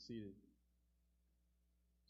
seated.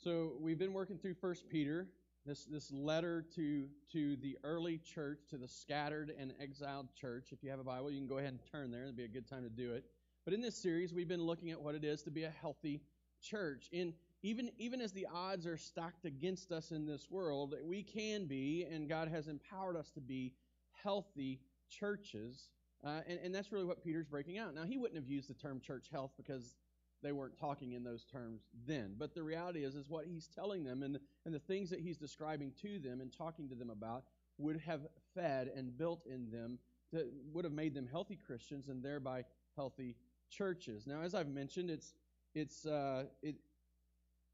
So we've been working through First Peter, this this letter to to the early church, to the scattered and exiled church. If you have a Bible, you can go ahead and turn there. It'd be a good time to do it. But in this series, we've been looking at what it is to be a healthy church. In even even as the odds are stacked against us in this world, we can be, and God has empowered us to be healthy churches. Uh, and, and that's really what Peter's breaking out. Now, he wouldn't have used the term church health because they weren't talking in those terms then. But the reality is, is what he's telling them and, and the things that he's describing to them and talking to them about would have fed and built in them, to, would have made them healthy Christians and thereby healthy churches. Now, as I've mentioned, it's it's uh, it,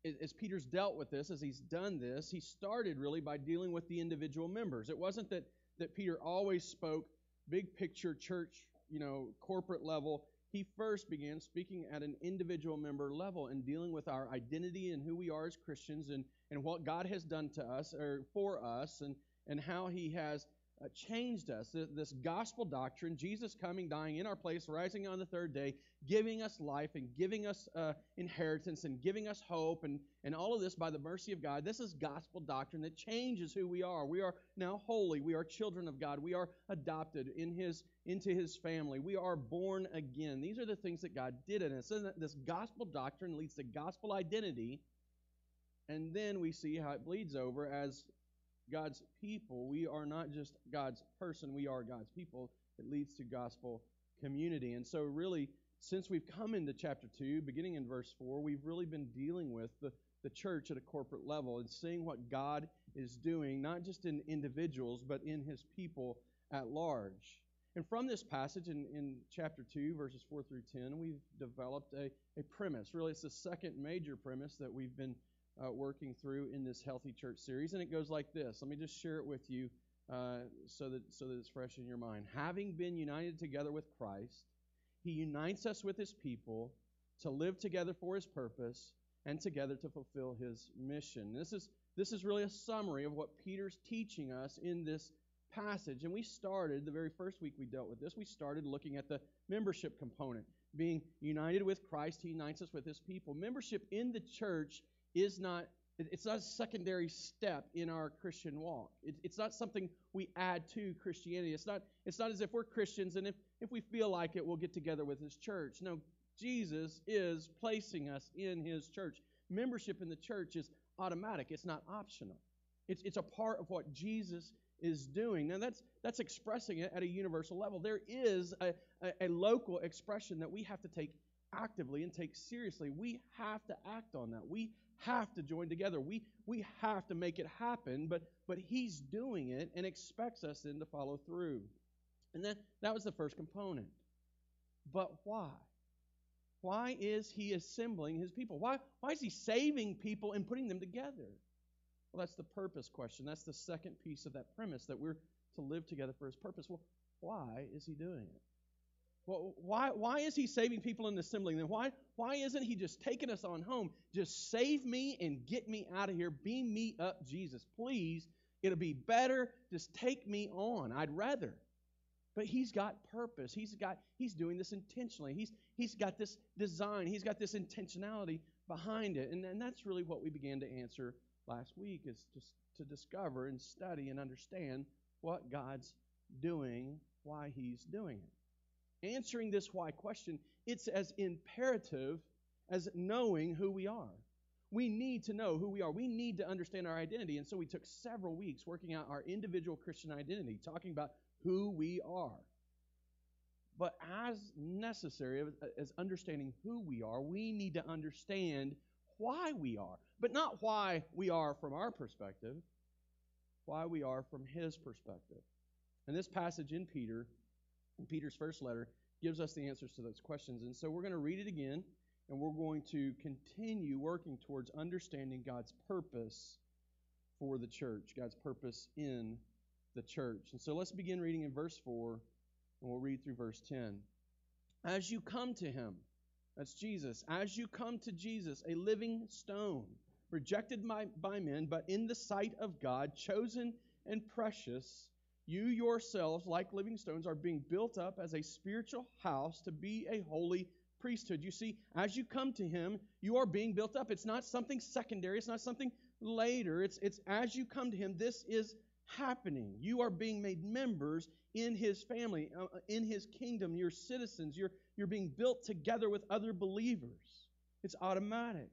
it, as Peter's dealt with this, as he's done this, he started really by dealing with the individual members. It wasn't that that Peter always spoke big picture church, you know, corporate level. He first began speaking at an individual member level and dealing with our identity and who we are as Christians and, and what God has done to us or for us and, and how he has uh, changed us. This gospel doctrine, Jesus coming, dying in our place, rising on the third day, giving us life and giving us uh, inheritance and giving us hope and, and all of this by the mercy of God. This is gospel doctrine that changes who we are. We are now holy. We are children of God. We are adopted in his, into his family. We are born again. These are the things that God did in us. And this gospel doctrine leads to gospel identity. And then we see how it bleeds over as God's people. We are not just God's person, we are God's people. It leads to gospel community. And so, really, since we've come into chapter 2, beginning in verse 4, we've really been dealing with the, the church at a corporate level and seeing what God is doing, not just in individuals, but in his people at large. And from this passage in, in chapter 2, verses 4 through 10, we've developed a, a premise. Really, it's the second major premise that we've been uh, working through in this Healthy Church series, and it goes like this. Let me just share it with you uh, so that so that it's fresh in your mind. Having been united together with Christ, He unites us with His people to live together for His purpose and together to fulfill His mission. This is this is really a summary of what Peter's teaching us in this passage. And we started the very first week we dealt with this. We started looking at the membership component. Being united with Christ, He unites us with His people. Membership in the church is not it's not a secondary step in our Christian walk. it's not something we add to Christianity. It's not, it's not as if we're Christians and if, if we feel like it, we'll get together with His church. No, Jesus is placing us in His church. Membership in the church is automatic, it's not optional. It's, it's a part of what Jesus is doing. Now, that's, that's expressing it at a universal level. There is a, a, a local expression that we have to take actively and take seriously. We have to act on that. We have to join together. We we have to make it happen, but but he's doing it and expects us then to follow through. And then that was the first component. But why? Why is he assembling his people? Why why is he saving people and putting them together? Well, that's the purpose question. That's the second piece of that premise that we're to live together for his purpose. Well, why is he doing it? Well, why, why is he saving people and assembly? Then Why, why isn't he just taking us on home? Just save me and get me out of here. Beam me up, Jesus. Please. It'll be better. Just take me on. I'd rather. But he's got purpose. He's got he's doing this intentionally. He's he's got this design. He's got this intentionality behind it. And, and that's really what we began to answer last week is just to discover and study and understand what God's doing, why he's doing it answering this why question, it's as imperative as knowing who we are. We need to know who we are. We need to understand our identity. And so we took several weeks working out our individual Christian identity, talking about who we are. But as necessary as understanding who we are, we need to understand why we are. But not why we are from our perspective, why we are from his perspective. And this passage in Peter Peter's first letter gives us the answers to those questions. And so we're going to read it again, and we're going to continue working towards understanding God's purpose for the church, God's purpose in the church. And so let's begin reading in verse 4, and we'll read through verse 10. As you come to him, that's Jesus, as you come to Jesus, a living stone, rejected by, by men, but in the sight of God, chosen and precious you yourselves, like living stones, are being built up as a spiritual house to be a holy priesthood. You see, as you come to him, you are being built up. It's not something secondary, it's not something later. It's, it's as you come to him, this is happening. You are being made members in his family, uh, in his kingdom. You're citizens. You're, you're being built together with other believers. It's automatic.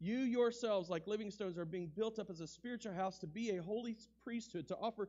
You yourselves, like living stones, are being built up as a spiritual house to be a holy priesthood, to offer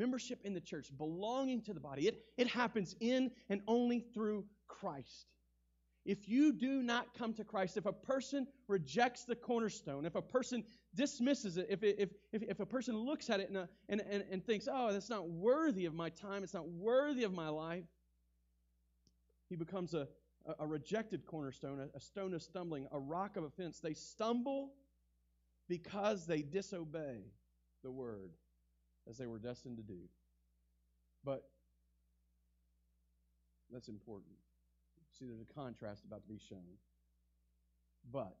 Membership in the church, belonging to the body, it, it happens in and only through Christ. If you do not come to Christ, if a person rejects the cornerstone, if a person dismisses it, if, if, if, if a person looks at it and, uh, and, and, and thinks, oh, that's not worthy of my time, it's not worthy of my life, he becomes a, a, rejected cornerstone, a stone of stumbling, a rock of offense. They stumble because they disobey the word as they were destined to do. But that's important. See, there's a contrast about to be shown. But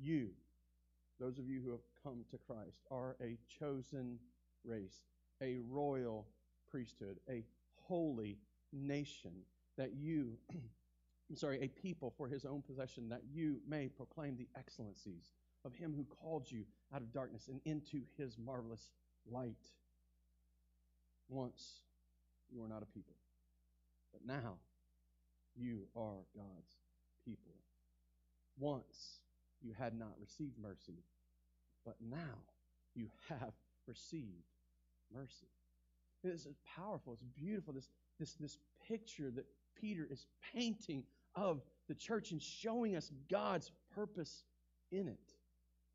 you, those of you who have come to Christ, are a chosen race, a royal priesthood, a holy nation, that you, I'm sorry, a people for his own possession, that you may proclaim the excellencies of him who called you out of darkness and into his marvelous light. Once you were not a people, but now you are God's people. Once you had not received mercy, but now you have received mercy. This is powerful. It's beautiful. This, this, this picture that Peter is painting of the church and showing us God's purpose in it.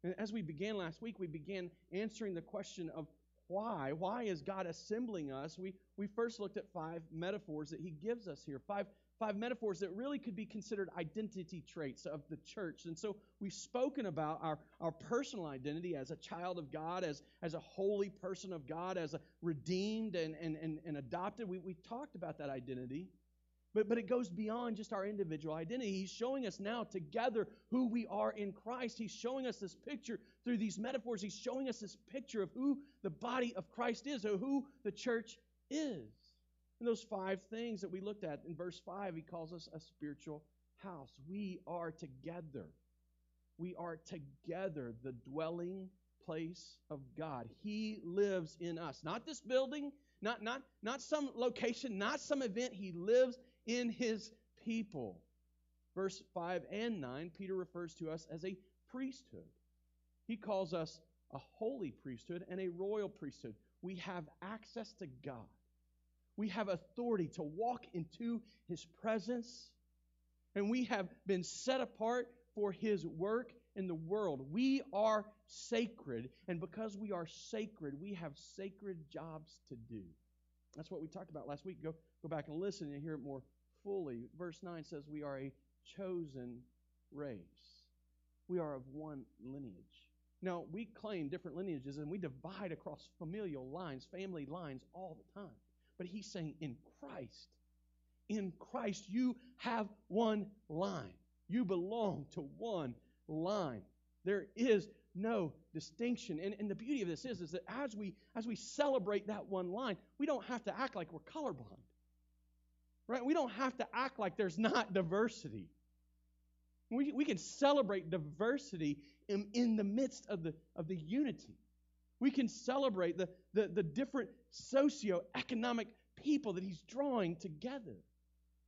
And as we began last week, we began answering the question of why. Why is God assembling us? We, we first looked at five metaphors that he gives us here, five, five metaphors that really could be considered identity traits of the church. And so we've spoken about our, our personal identity as a child of God, as, as a holy person of God, as a redeemed and, and, and, and adopted. We, we talked about that identity. But, but it goes beyond just our individual identity. He's showing us now together who we are in Christ. He's showing us this picture through these metaphors. He's showing us this picture of who the body of Christ is, or who the church is. And those five things that we looked at in verse 5, he calls us a spiritual house. We are together. We are together, the dwelling place of God. He lives in us. Not this building, not, not, not some location, not some event. He lives in his people. Verse 5 and 9, Peter refers to us as a priesthood. He calls us a holy priesthood and a royal priesthood. We have access to God. We have authority to walk into his presence. And we have been set apart for his work in the world. We are sacred. And because we are sacred, we have sacred jobs to do. That's what we talked about last week. Go, go back and listen and hear it more fully. Verse 9 says, We are a chosen race. We are of one lineage. Now, we claim different lineages and we divide across familial lines, family lines all the time. But he's saying, in Christ, in Christ, you have one line. You belong to one line. There is no distinction. And, and the beauty of this is, is that as we as we celebrate that one line, we don't have to act like we're colorblind. Right? We don't have to act like there's not diversity. We, we can celebrate diversity in, in the midst of the, of the unity. We can celebrate the, the, the different socioeconomic people that he's drawing together.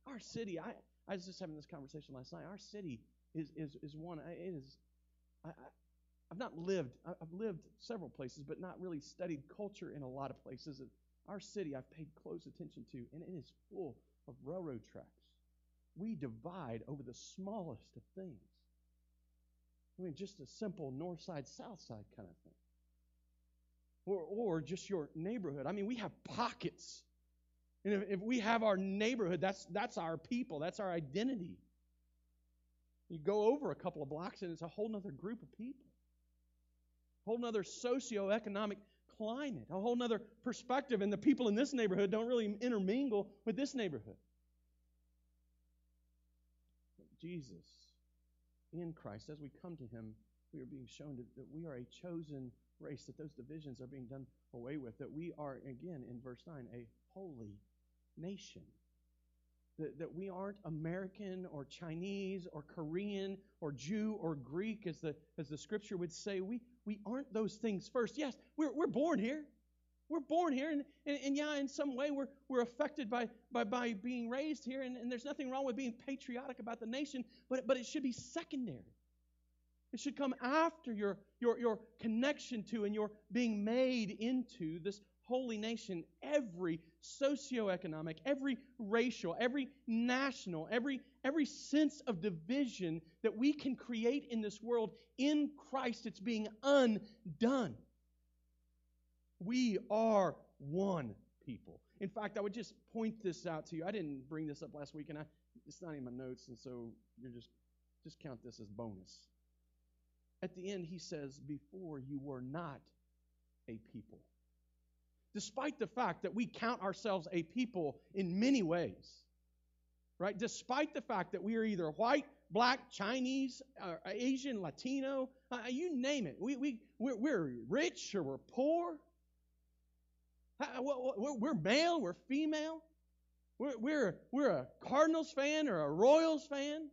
Our city, I, I was just having this conversation last night. Our city is, is, is one, it is, I, I, I've not lived, I've lived several places, but not really studied culture in a lot of places. Our city, I've paid close attention to, and it is full of railroad tracks. We divide over the smallest of things. I mean, just a simple north side, south side kind of thing. Or, or just your neighborhood. I mean, we have pockets. And if, if we have our neighborhood, that's, that's our people, that's our identity. You go over a couple of blocks and it's a whole other group of people, whole other socioeconomic climate, a whole other perspective, and the people in this neighborhood don't really intermingle with this neighborhood. But Jesus, in Christ, as we come to Him, we are being shown that we are a chosen race, that those divisions are being done away with, that we are, again, in verse 9, a holy nation. That, that we aren't American or Chinese or Korean or Jew or Greek, as the, as the scripture would say. We, we aren't those things first. Yes, we're, we're born here. We're born here, and, and, and, yeah, in some way we're, we're affected by, by, by being raised here, and, and there's nothing wrong with being patriotic about the nation, but, but it should be secondary. It should come after your, your, your connection to and your being made into this holy nation. Every socioeconomic, every racial, every national, every, every sense of division that we can create in this world, in Christ, it's being undone. We are one people. In fact, I would just point this out to you. I didn't bring this up last week, and I, it's not in my notes, and so you're just just count this as bonus. At the end, he says, Before you were not a people. Despite the fact that we count ourselves a people in many ways, right? Despite the fact that we are either white, black, Chinese, uh, Asian, Latino, uh, you name it. We, we, we're, we're rich or we're poor. Uh, we're, male, we're female. We're, we're, we're a Cardinals fan or a Royals fan.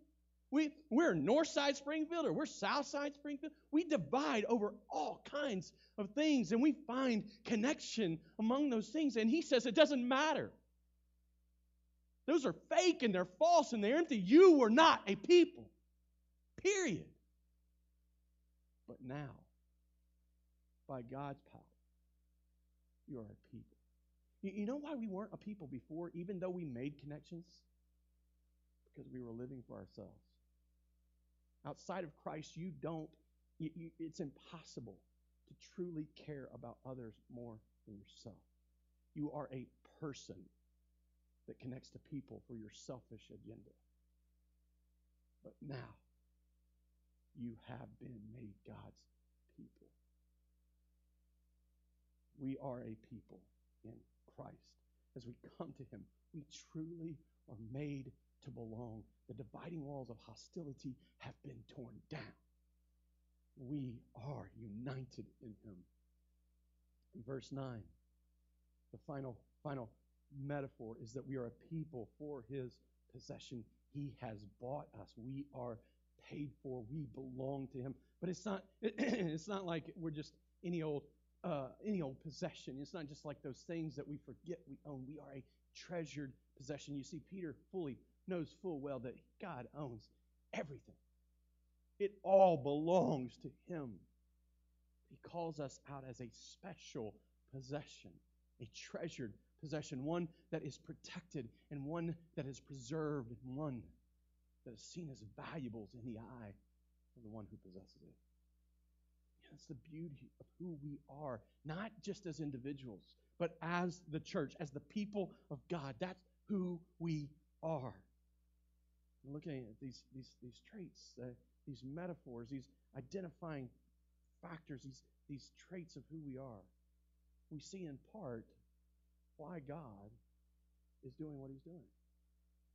We, we're North Side Springfield or we're South Side Springfield. We divide over all kinds of things and we find connection among those things. And he says it doesn't matter. Those are fake and they're false and they're empty. You were not a people. Period. But now, by God's power, you are a people. You, you know why we weren't a people before, even though we made connections? Because we were living for ourselves. Outside of Christ, you don't, you, you, it's impossible to truly care about others more than yourself. You are a person that connects to people for your selfish agenda. But now, you have been made God's people. We are a people in Christ. As we come to Him, we truly are made to belong. The dividing walls of hostility have been torn down. We are united in him. Verse 9, the final, final metaphor is that we are a people for his possession. He has bought us. We are paid for. We belong to him. But it's not it's not like we're just any old uh, any old possession. It's not just like those things that we forget we own. We are a treasured possession. You see, Peter fully knows full well that God owns everything. It all belongs to Him. He calls us out as a special possession, a treasured possession, one that is protected and one that is preserved and one that is seen as valuables in the eye of the one who possesses it. That's the beauty of who we are, not just as individuals, but as the church, as the people of God. That's who we are looking at these, these, these traits, uh, these metaphors, these identifying factors, these, these traits of who we are, we see in part why God is doing what he's doing.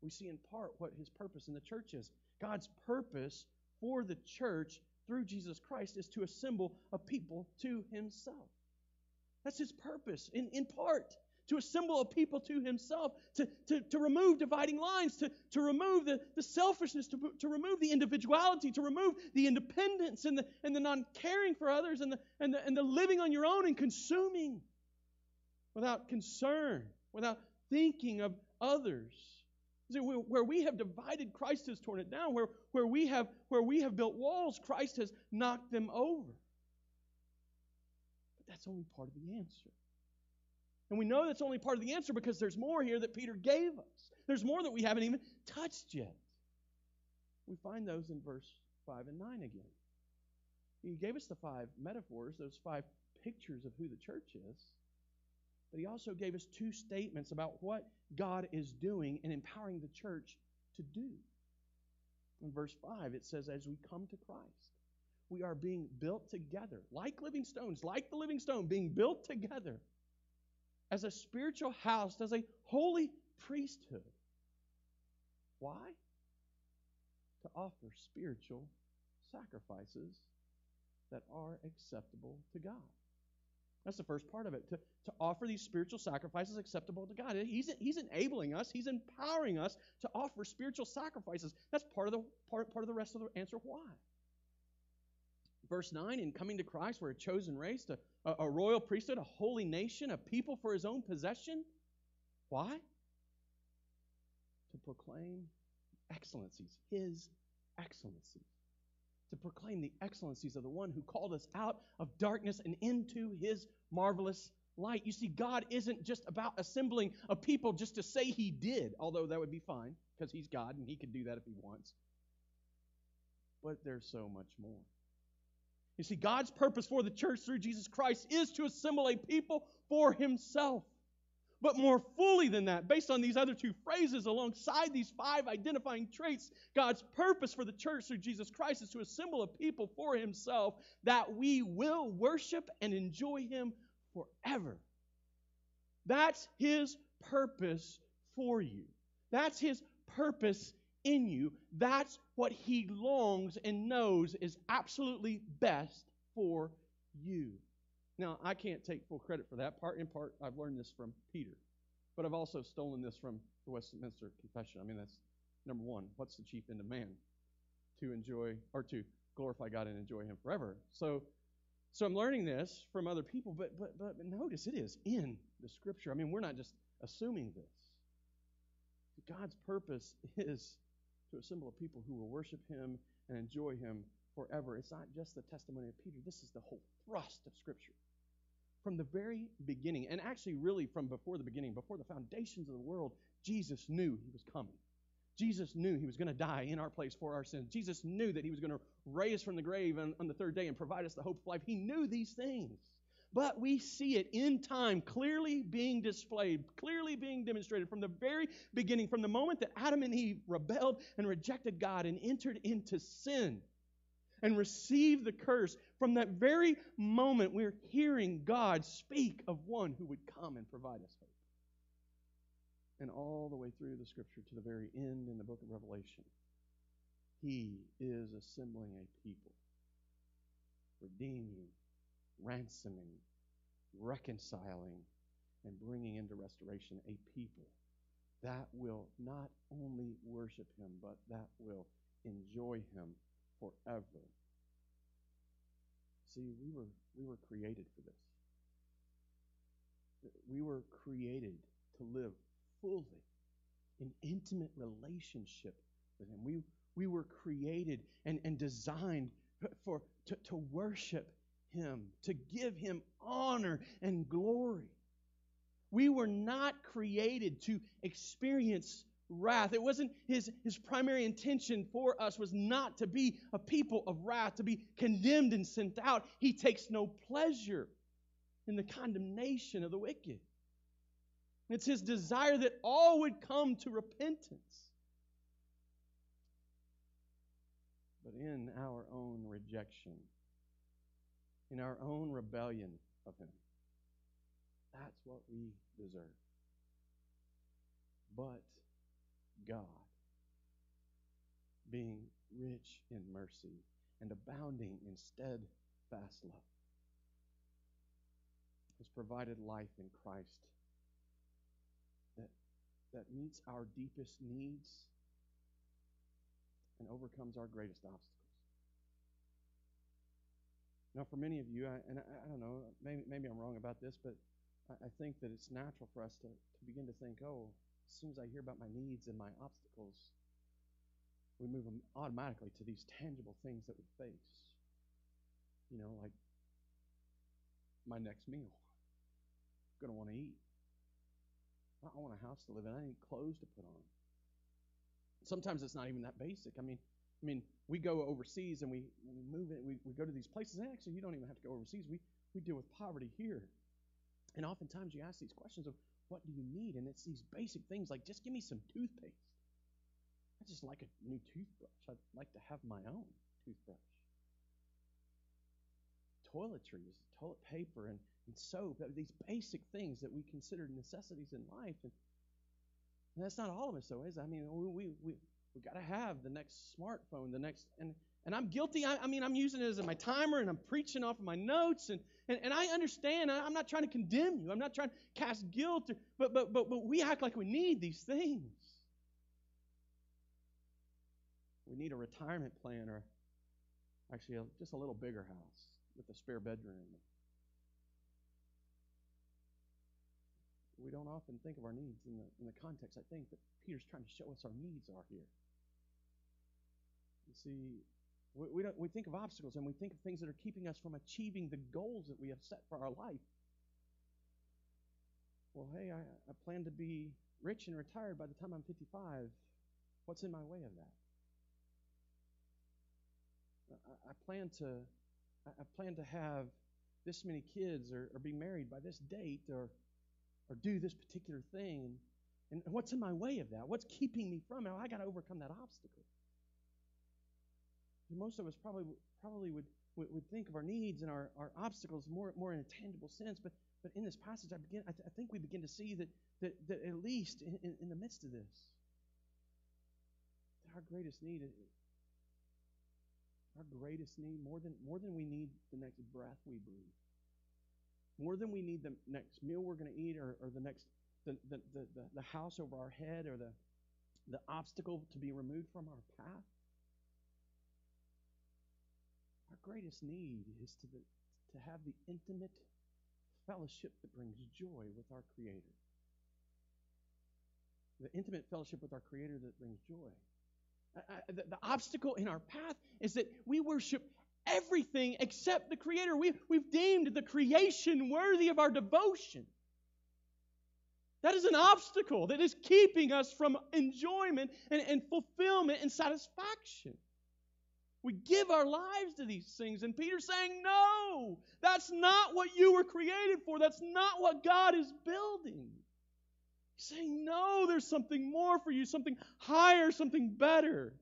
We see in part what his purpose in the church is. God's purpose for the church through Jesus Christ is to assemble a people to himself. That's his purpose in, in part to assemble a people to himself, to, to, to remove dividing lines, to, to remove the, the selfishness, to, to remove the individuality, to remove the independence and the, and the non caring for others and the, and, the, and the living on your own and consuming without concern, without thinking of others. Where we have divided, Christ has torn it down. Where, where, we have, where we have built walls, Christ has knocked them over. But that's only part of the answer. And we know that's only part of the answer because there's more here that Peter gave us. There's more that we haven't even touched yet. We find those in verse 5 and 9 again. He gave us the five metaphors, those five pictures of who the church is. But he also gave us two statements about what God is doing and empowering the church to do. In verse 5, it says, As we come to Christ, we are being built together, like living stones, like the living stone, being built together as a spiritual house, as a holy priesthood. Why? To offer spiritual sacrifices that are acceptable to God. That's the first part of it. To, to offer these spiritual sacrifices acceptable to God. He's, he's enabling us, He's empowering us to offer spiritual sacrifices. That's part of the part, part of the rest of the answer why. Verse 9, in coming to Christ, we're a chosen race, a, a royal priesthood, a holy nation, a people for his own possession. Why? To proclaim excellencies, his excellencies to proclaim the excellencies of the one who called us out of darkness and into his marvelous light. You see, God isn't just about assembling a people just to say he did, although that would be fine because he's God and he can do that if he wants. But there's so much more. You see, God's purpose for the church through Jesus Christ is to assemble a people for himself. But more fully than that, based on these other two phrases, alongside these five identifying traits, God's purpose for the church through Jesus Christ is to assemble a people for Himself that we will worship and enjoy Him forever. That's His purpose for you. That's His purpose in you. That's what He longs and knows is absolutely best for you. Now, I can't take full credit for that. Part in part, I've learned this from Peter, but I've also stolen this from the Westminster Confession. I mean, that's number one. What's the chief end of man? To enjoy or to glorify God and enjoy Him forever. So, so I'm learning this from other people, but but but notice it is in the Scripture. I mean, we're not just assuming this. God's purpose is to assemble a people who will worship Him and enjoy Him forever. It's not just the testimony of Peter. This is the whole thrust of Scripture from the very beginning, and actually, really from before the beginning, before the foundations of the world, Jesus knew he was coming. Jesus knew he was going to die in our place for our sins. Jesus knew that he was going to raise from the grave on, on the third day and provide us the hope of life. He knew these things. But we see it in time clearly being displayed, clearly being demonstrated from the very beginning, from the moment that Adam and Eve rebelled and rejected God and entered into sin and received the curse, from that very moment, we're hearing God speak of one who would come and provide us hope. And all the way through the scripture to the very end in the book of Revelation, He is assembling a people, redeeming, ransoming, reconciling, and bringing into restoration a people that will not only worship Him, but that will enjoy Him forever. See, we were, we were created for this. We were created to live fully in intimate relationship with Him. We, we were created and, and designed for, to, to worship Him, to give Him honor and glory. We were not created to experience wrath. It wasn't his, his primary intention for us was not to be a people of wrath, to be condemned and sent out. He takes no pleasure in the condemnation of the wicked. It's his desire that all would come to repentance. But in our own rejection, in our own rebellion of him, that's what we deserve. But God, being rich in mercy and abounding in steadfast love, has provided life in Christ that, that meets our deepest needs and overcomes our greatest obstacles. Now, for many of you, I, and I, I, don't know, maybe, maybe I'm wrong about this, but I, I think that it's natural for us to, to begin to think, oh, as soon as I hear about my needs and my obstacles, we move automatically to these tangible things that we face. You know, like my next meal. I'm going to want to eat. I want a house to live in. I need clothes to put on. Sometimes it's not even that basic. I mean, I mean, we go overseas and we, we move it. We, we go to these places. And actually, you don't even have to go overseas. We we deal with poverty here. And oftentimes you ask these questions of what do you need? And it's these basic things like just give me some toothpaste. I just like a new toothbrush. I'd like to have my own toothbrush. Toiletries, toilet paper, and, and soap, uh, these basic things that we consider necessities in life. And, and that's not all of us, though, is it? I mean, we, we, we, got to have the next smartphone, the next, and, and I'm guilty. I, I, mean, I'm using it as my timer and I'm preaching off of my notes. And, and, and I understand. I'm not trying to condemn you. I'm not trying to cast guilt. Or, but, but, but, but we act like we need these things. We need a retirement plan or actually a, just a little bigger house with a spare bedroom. We don't often think of our needs in the, in the context, I think, that Peter's trying to show us our needs are here. You see, we, we, don't, we think of obstacles and we think of things that are keeping us from achieving the goals that we have set for our life. Well, hey, I, I plan to be rich and retired by the time I'm 55. What's in my way of that? I, I plan to I plan to have this many kids or, or be married by this date or or do this particular thing. And, what's in my way of that? What's keeping me from it? I got to overcome that obstacle most of us probably probably would, would, think of our needs and our, our obstacles more more in a tangible sense. But but in this passage, I begin I, th- I think we begin to see that that, that at least in, in, in the midst of this, our greatest need is our greatest need more than more than we need the next breath we breathe more than we need the next meal we're going to eat or, or the next the, the, the, the, house over our head or the, the obstacle to be removed from our path our greatest need is to, the, to have the intimate fellowship that brings joy with our Creator. The intimate fellowship with our Creator that brings joy. I, I, the, the, obstacle in our path is that we worship everything except the Creator. We, we've deemed the creation worthy of our devotion. That is an obstacle that is keeping us from enjoyment and, and fulfillment and satisfaction. We give our lives to these things. And Peter's saying, No, that's not what you were created for. That's not what God is building. He's saying, No, there's something more for you, something higher, something better.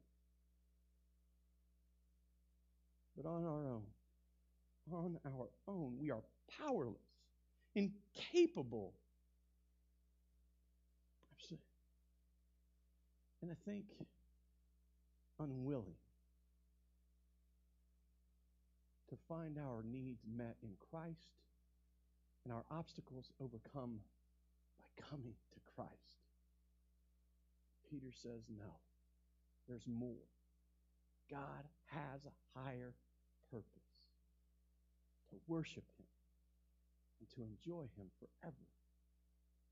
But on our own, on our own, we are powerless, incapable. And I think unwilling to find our needs met in Christ and our obstacles overcome by coming to Christ. Peter says, no, there's more. God has a higher to worship Him and to enjoy Him forever.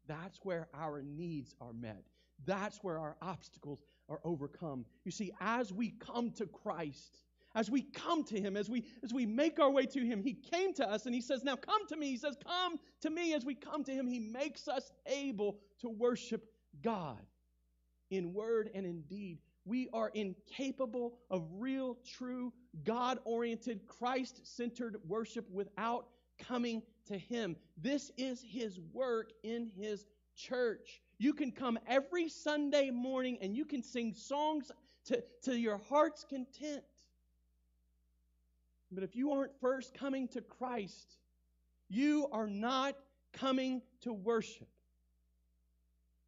That's where our needs are met. That's where our obstacles are overcome. You see, as we come to Christ, as we come to him, as we as we make our way to him, he came to us and he says, "Now come to me." He says, "Come to me." As we come to him, he makes us able to worship God in word and in deed. We are incapable of real, true, God oriented, Christ centered worship without coming to Him. This is His work in His church. You can come every Sunday morning and you can sing songs to, to your heart's content. But if you aren't first coming to Christ, you are not coming to worship.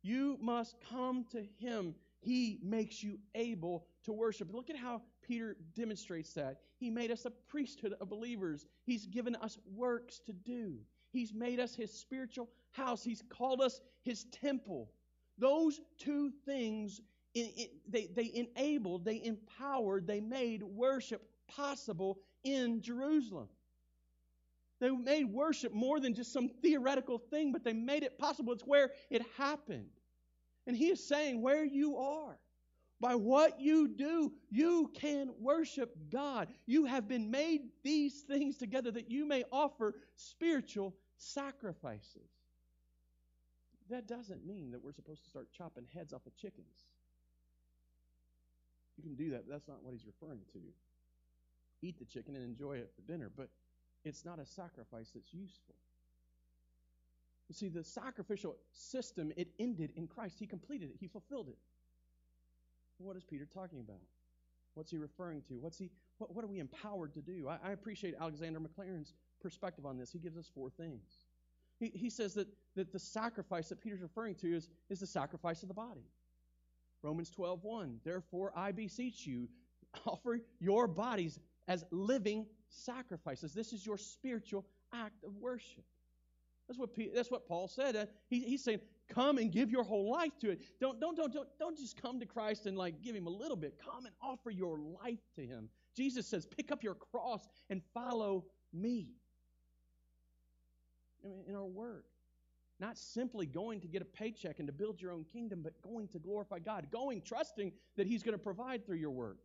You must come to Him. He makes you able to worship. Look at how Peter demonstrates that. He made us a priesthood of believers, He's given us works to do. He's made us His spiritual house, He's called us His temple. Those two things, they, they enabled, they empowered, they made worship possible in Jerusalem. They made worship more than just some theoretical thing, but they made it possible. It's where it happened. And he is saying, where you are, by what you do, you can worship God. You have been made these things together that you may offer spiritual sacrifices. That doesn't mean that we're supposed to start chopping heads off of chickens. You can do that, but that's not what he's referring to eat the chicken and enjoy it for dinner, but it's not a sacrifice that's useful. You see, the sacrificial system, it ended in Christ. He completed it, He fulfilled it. What is Peter talking about? What's he referring to? What's he what, what are we empowered to do? I, I appreciate Alexander Maclaren's perspective on this. He gives us four things. He, he says that, that the sacrifice that Peter's referring to is, is the sacrifice of the body. Romans 12, 1. Therefore, I beseech you, offer your bodies as living sacrifices. This is your spiritual act of worship. That's what, that's what Paul said. Uh, he, he's saying, come and give your whole life to it. Don't, don't, don't, don't, don't just come to Christ and like give him a little bit. Come and offer your life to him. Jesus says, pick up your cross and follow me. In our work. Not simply going to get a paycheck and to build your own kingdom, but going to glorify God. Going trusting that He's going to provide through your work.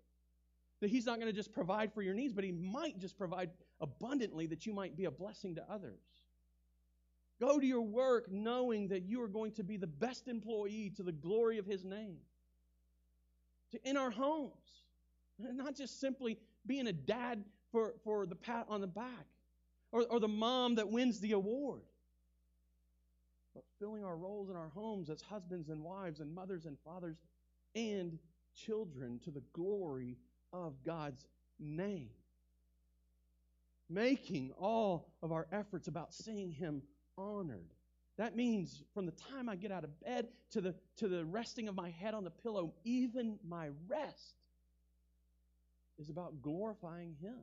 That He's not going to just provide for your needs, but He might just provide abundantly that you might be a blessing to others. Go to your work knowing that you are going to be the best employee to the glory of His name. To in our homes, not just simply being a dad for, for the pat on the back or, or the mom that wins the award, but filling our roles in our homes as husbands and wives and mothers and fathers and children to the glory of God's name. Making all of our efforts about seeing Him honored. That means from the time I get out of bed to the, to the resting of my head on the pillow, even my rest is about glorifying Him.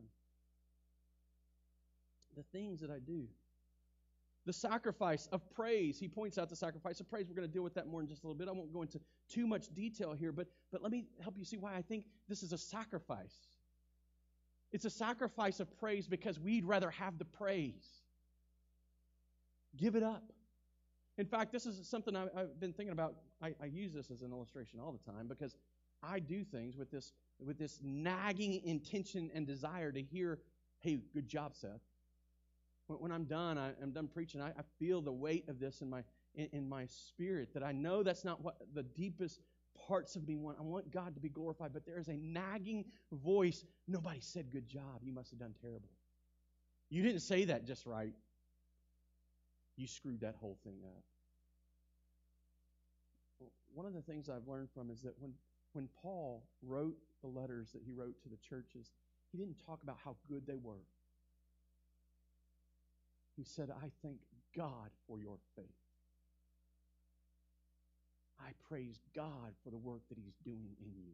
The things that I do. The sacrifice of praise. He points out the sacrifice of praise. We're going to deal with that more in just a little bit. I won't go into too much detail here, but, but let me help you see why I think this is a sacrifice. It's a sacrifice of praise because we'd rather have the praise. Give it up. In fact, this is something I, have been thinking about. I, I use this as an illustration all the time because I do things with this with this nagging intention and desire to hear, "Hey, good job, Seth." When I'm done, I, am done preaching. I, I, feel the weight of this in my in, in, my spirit. That I know that's not what the deepest parts of me want. I want God to be glorified, but there is a nagging voice. Nobody said good job. You must have done terrible. You didn't say that just right you screwed that whole thing up. One of the things I've learned from is that when, when Paul wrote the letters that he wrote to the churches, he didn't talk about how good they were. He said, I thank God for your faith. I praise God for the work that He's doing in you.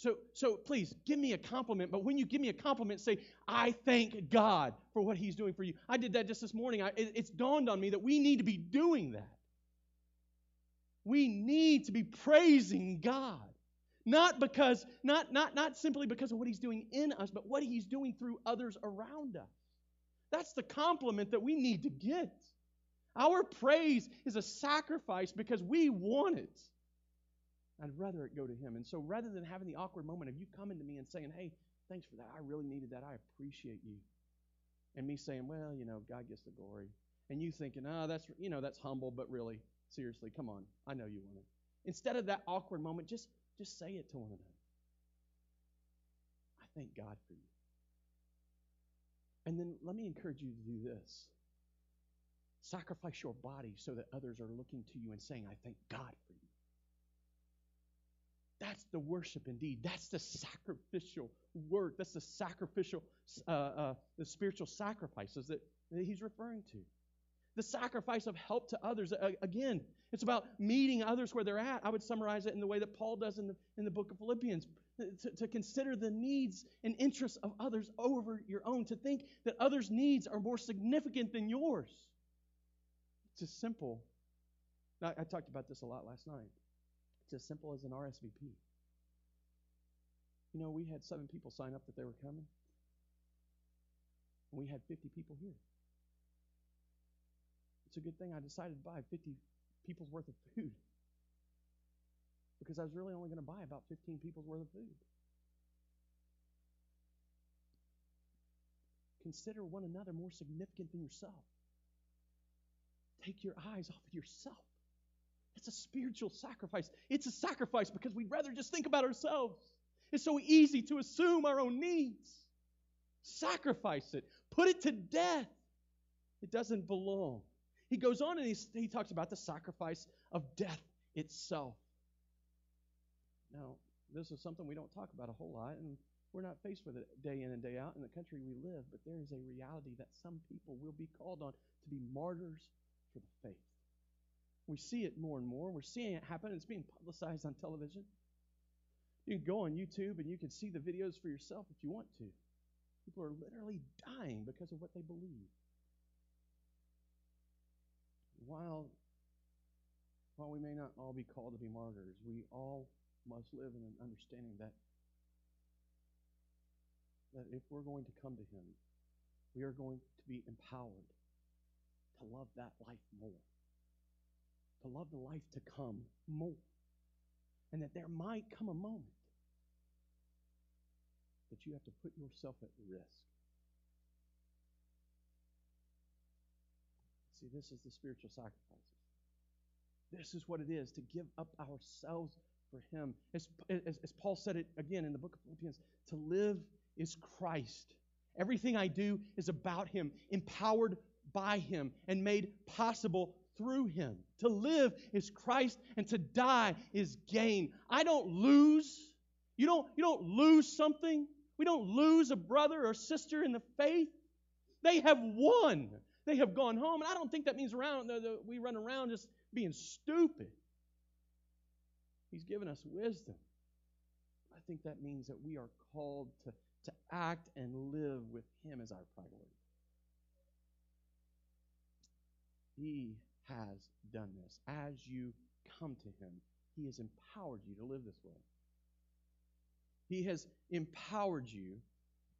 So, so please give me a compliment, but when you give me a compliment, say, I thank God for what He's doing for you. I did that just this morning. I, it, it's dawned on me that we need to be doing that. We need to be praising God. Not because, not, not, not simply because of what He's doing in us, but what He's doing through others around us. That's the compliment that we need to get. Our praise is a sacrifice because we want it. I'd rather it go to Him. And so rather than having the awkward moment of you coming to me and saying, hey, thanks for that. I really needed that. I appreciate you. And me saying, well, you know, God gets the glory. And you thinking, oh, that's, you know, that's humble, but really, seriously, come on. I know you want it. Instead of that awkward moment, just, just say it to one another. I thank God for you. And then let me encourage you to do this. Sacrifice your body so that others are looking to you and saying, I thank God. That's the worship indeed. That's the sacrificial work. That's the sacrificial, uh, uh, the spiritual sacrifices that, that he's referring to. The sacrifice of help to others. Uh, again, it's about meeting others where they're at. I would summarize it in the way that Paul does in the, in the book of Philippians to, to consider the needs and interests of others over your own, to think that others' needs are more significant than yours. It's as simple. I, I talked about this a lot last night. It's as simple as an RSVP. You know, we had seven people sign up that they were coming. And we had 50 people here. It's a good thing I decided to buy 50 people's worth of food. Because I was really only going to buy about 15 people's worth of food. Consider one another more significant than yourself. Take your eyes off of yourself it's a spiritual sacrifice. It's a sacrifice because we'd rather just think about ourselves. It's so easy to assume our own needs. Sacrifice it, put it to death. It doesn't belong. He goes on and he, he talks about the sacrifice of death itself. Now, this is something we don't talk about a whole lot, and we're not faced with it day in and day out in the country we live, but there is a reality that some people will be called on to be martyrs for the faith. We see it more and more. We're seeing it happen. It's being publicized on television. You can go on YouTube and you can see the videos for yourself if you want to. People are literally dying because of what they believe. While, while we may not all be called to be martyrs, we all must live in an understanding that that if we're going to come to Him, we are going to be empowered to love that life more, to love the life to come more, and that there might come a moment that you have to put yourself at risk. See, this is the spiritual sacrifices. This is what it is to give up ourselves for Him. As, as, as Paul said it again in the book of Philippians, to live is Christ. Everything I do is about Him, empowered by Him, and made possible through Him. To live is Christ, and to die is gain. I don't lose. You don't, you don't lose something. We don't lose a brother or sister in the faith. They have won. They have gone home. And I don't think that means around we run around just being stupid. He's given us wisdom. I think that means that we are called to to act and live with Him as our priority. He has done this. As you come to Him, He has empowered you to live this way. He has empowered you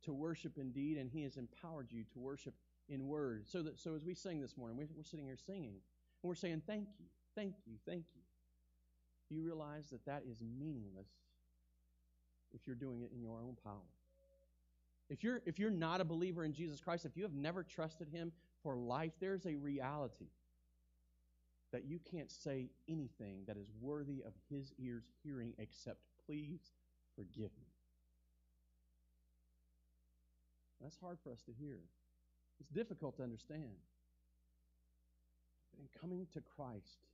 to worship in deed, and He has empowered you to worship in word. So that so as we sing this morning, we're sitting here singing, and we're saying, "Thank you, thank you, thank you." You realize that that is meaningless if you're doing it in your own power. If you're, if you're not a believer in Jesus Christ, if you have never trusted Him for life, there's a reality that you can't say anything that is worthy of His ears hearing except, please forgive me. That's hard for us to hear. It's difficult to understand. But in coming to Christ,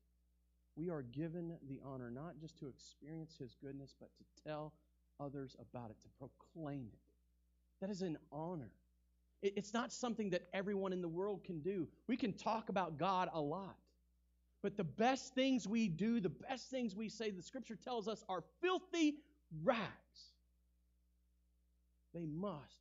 we are given the honor not just to experience His goodness, but to tell others about it, to proclaim it. That is an honor. It's not something that everyone in the world can do. We can talk about God a lot. But the best things we do, the best things we say, the scripture tells us are filthy rags. They must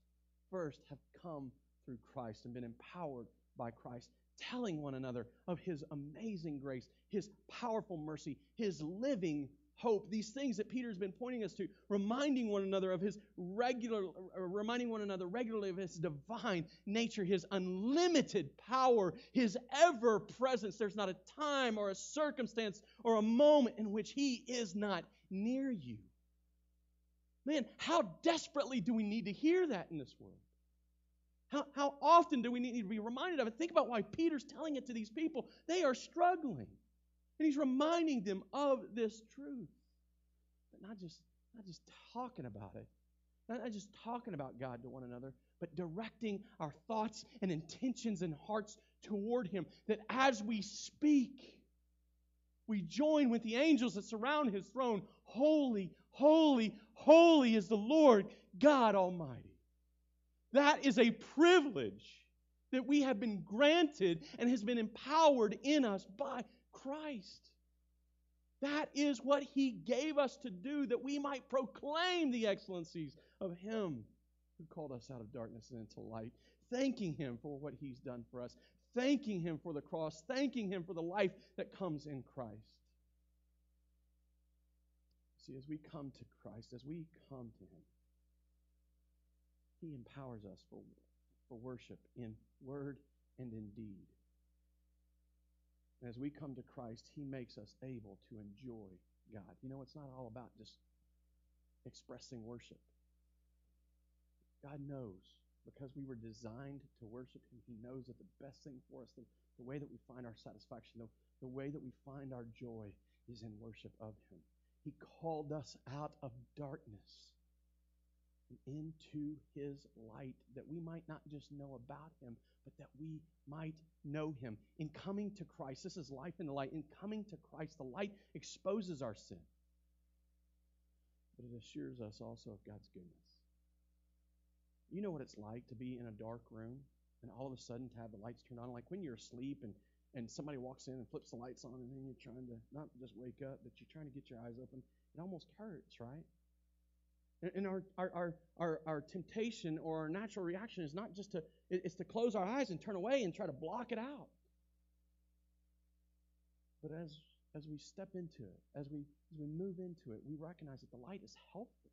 first have come through Christ and been empowered by Christ, telling one another of His amazing grace, His powerful mercy, His living hope, these things that Peter's been pointing us to, reminding one another of his regular, reminding one another regularly of his divine nature, his unlimited power, his ever presence. There's not a time or a circumstance or a moment in which he is not near you. Man, how desperately do we need to hear that in this world? How, how often do we need to be reminded of it? Think about why Peter's telling it to these people. They are struggling. And he's reminding them of this truth. But not just, not just talking about it, not just talking about God to one another, but directing our thoughts and intentions and hearts toward Him. That as we speak, we join with the angels that surround His throne. Holy, holy, holy is the Lord God Almighty. That is a privilege that we have been granted and has been empowered in us by Christ. That is what He gave us to do, that we might proclaim the excellencies of Him who called us out of darkness and into light, thanking Him for what He's done for us, thanking Him for the cross, thanking Him for the life that comes in Christ. See, as we come to Christ, as we come to Him, He empowers us for, for worship in word and in deed. As we come to Christ, He makes us able to enjoy God. You know, it's not all about just expressing worship. God knows because we were designed to worship Him. He knows that the best thing for us, the, the way that we find our satisfaction, the, the way that we find our joy is in worship of Him. He called us out of darkness into His light that we might not just know about Him, but that we might know him. In coming to Christ, this is life in the light. In coming to Christ, the light exposes our sin. but it assures us also of God's goodness. You know what it's like to be in a dark room and all of a sudden to have the lights turned on, like when you're asleep and, and somebody walks in and flips the lights on, and then you're trying to not just wake up, but you're trying to get your eyes open. It almost hurts, right? And our, our, our, our, temptation or our natural reaction is not just to, it's to close our eyes and turn away and try to block it out. But as, as we step into it, as we, as we move into it, we recognize that the light is helpful.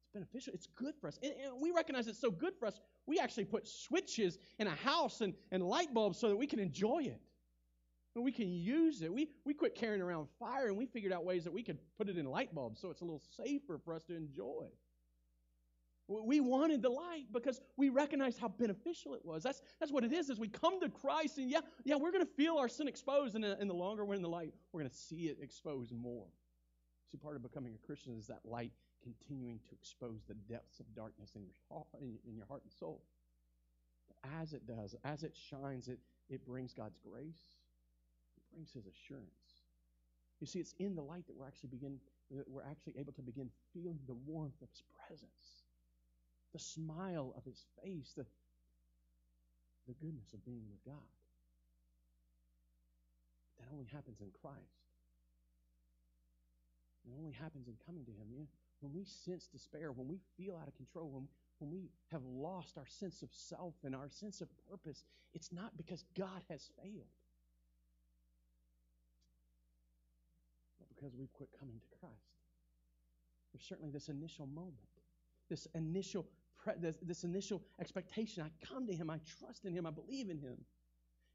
It's beneficial. It's good for us. And, and we recognize it's so good for us, we actually put switches in a house and, and light bulbs so that we can enjoy it. And we can use it. We, we quit carrying around fire and we figured out ways that we could put it in light bulbs so it's a little safer for us to enjoy. We wanted the light because we recognized how beneficial it was. That's, that's what it is, is we come to Christ and yeah, yeah, we're going to feel our sin exposed and, and the longer we're in the light, we're going to see it exposed more. See, part of becoming a Christian is that light continuing to expose the depths of darkness in your heart, in your heart and soul. As it does, as it shines, it, it brings God's grace brings his assurance. You see, it's in the light that we're actually begin that we're actually able to begin feeling the warmth of his presence, the smile of his face, the, the goodness of being with God. That only happens in Christ. It only happens in coming to him. Know, when we sense despair, when we feel out of control, when, when we have lost our sense of self and our sense of purpose, it's not because God has failed. Because we've quit coming to Christ. There's certainly this initial moment, this initial pre- this, this initial expectation. I come to Him, I trust in Him, I believe in Him.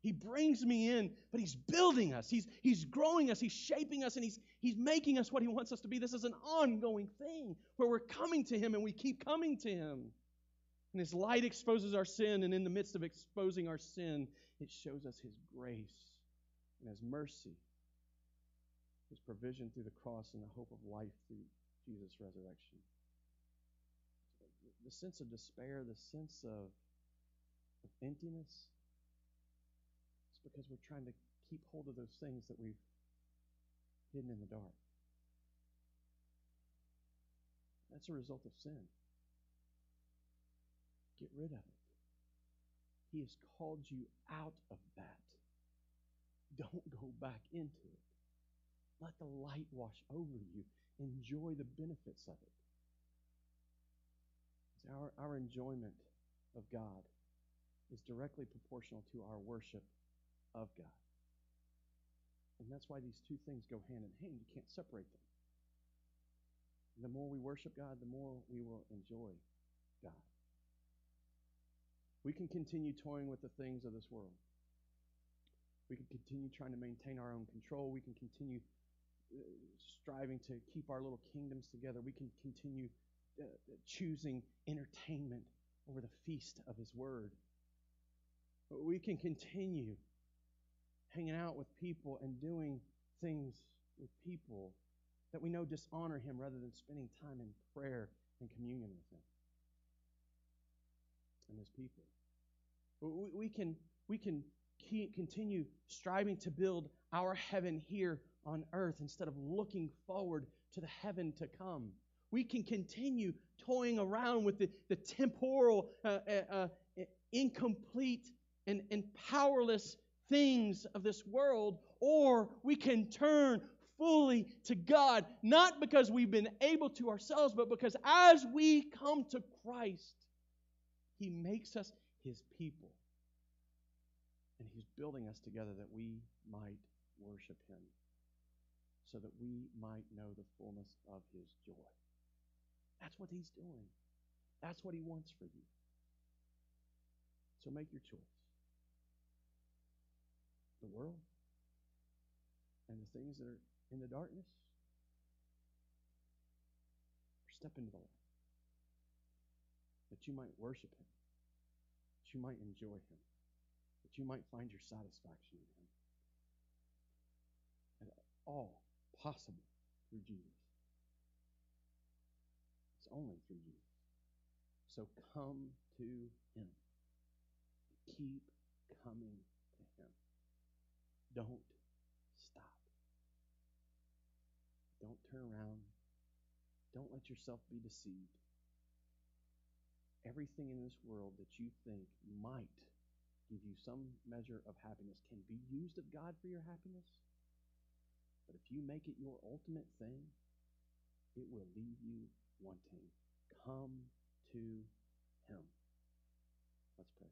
He brings me in, but He's building us. He's, he's growing us. He's shaping us, and he's, he's making us what He wants us to be. This is an ongoing thing where we're coming to Him and we keep coming to Him. And His light exposes our sin, and in the midst of exposing our sin, it shows us His grace and His mercy his provision through the cross and the hope of life through Jesus' resurrection. The sense of despair, the sense of, of emptiness, it's because we're trying to keep hold of those things that we've hidden in the dark. That's a result of sin. Get rid of it. He has called you out of that. Don't go back into it. Let the light wash over you. Enjoy the benefits of it. Our, our enjoyment of God is directly proportional to our worship of God. And that's why these two things go hand in hand. You can't separate them. The more we worship God, the more we will enjoy God. We can continue toying with the things of this world. We can continue trying to maintain our own control. We can continue striving to keep our little kingdoms together, we can continue uh, choosing entertainment over the feast of His Word. But we can continue hanging out with people and doing things with people that we know dishonor Him rather than spending time in prayer and communion with Him and His people. We can, we can continue striving to build our heaven here on earth instead of looking forward to the heaven to come. We can continue toying around with the, the temporal, uh, uh, uh, incomplete, and, and powerless things of this world, or we can turn fully to God, not because we've been able to ourselves, but because as we come to Christ, He makes us His people. And He's building us together that we might worship Him so that we might know the fullness of his joy. That's what he's doing. That's what he wants for you. So make your choice. The world and the things that are in the darkness, or step into the light. That you might worship him, that you might enjoy him, that you might find your satisfaction in him. And all possible through Jesus. It's only through Jesus. So come to Him. Keep coming to Him. Don't stop. Don't turn around. don't let yourself be deceived. Everything in this world that you think might give you some measure of happiness can be used of God for your happiness. But if you make it your ultimate thing, it will leave you wanting. Come to Him. Let's pray.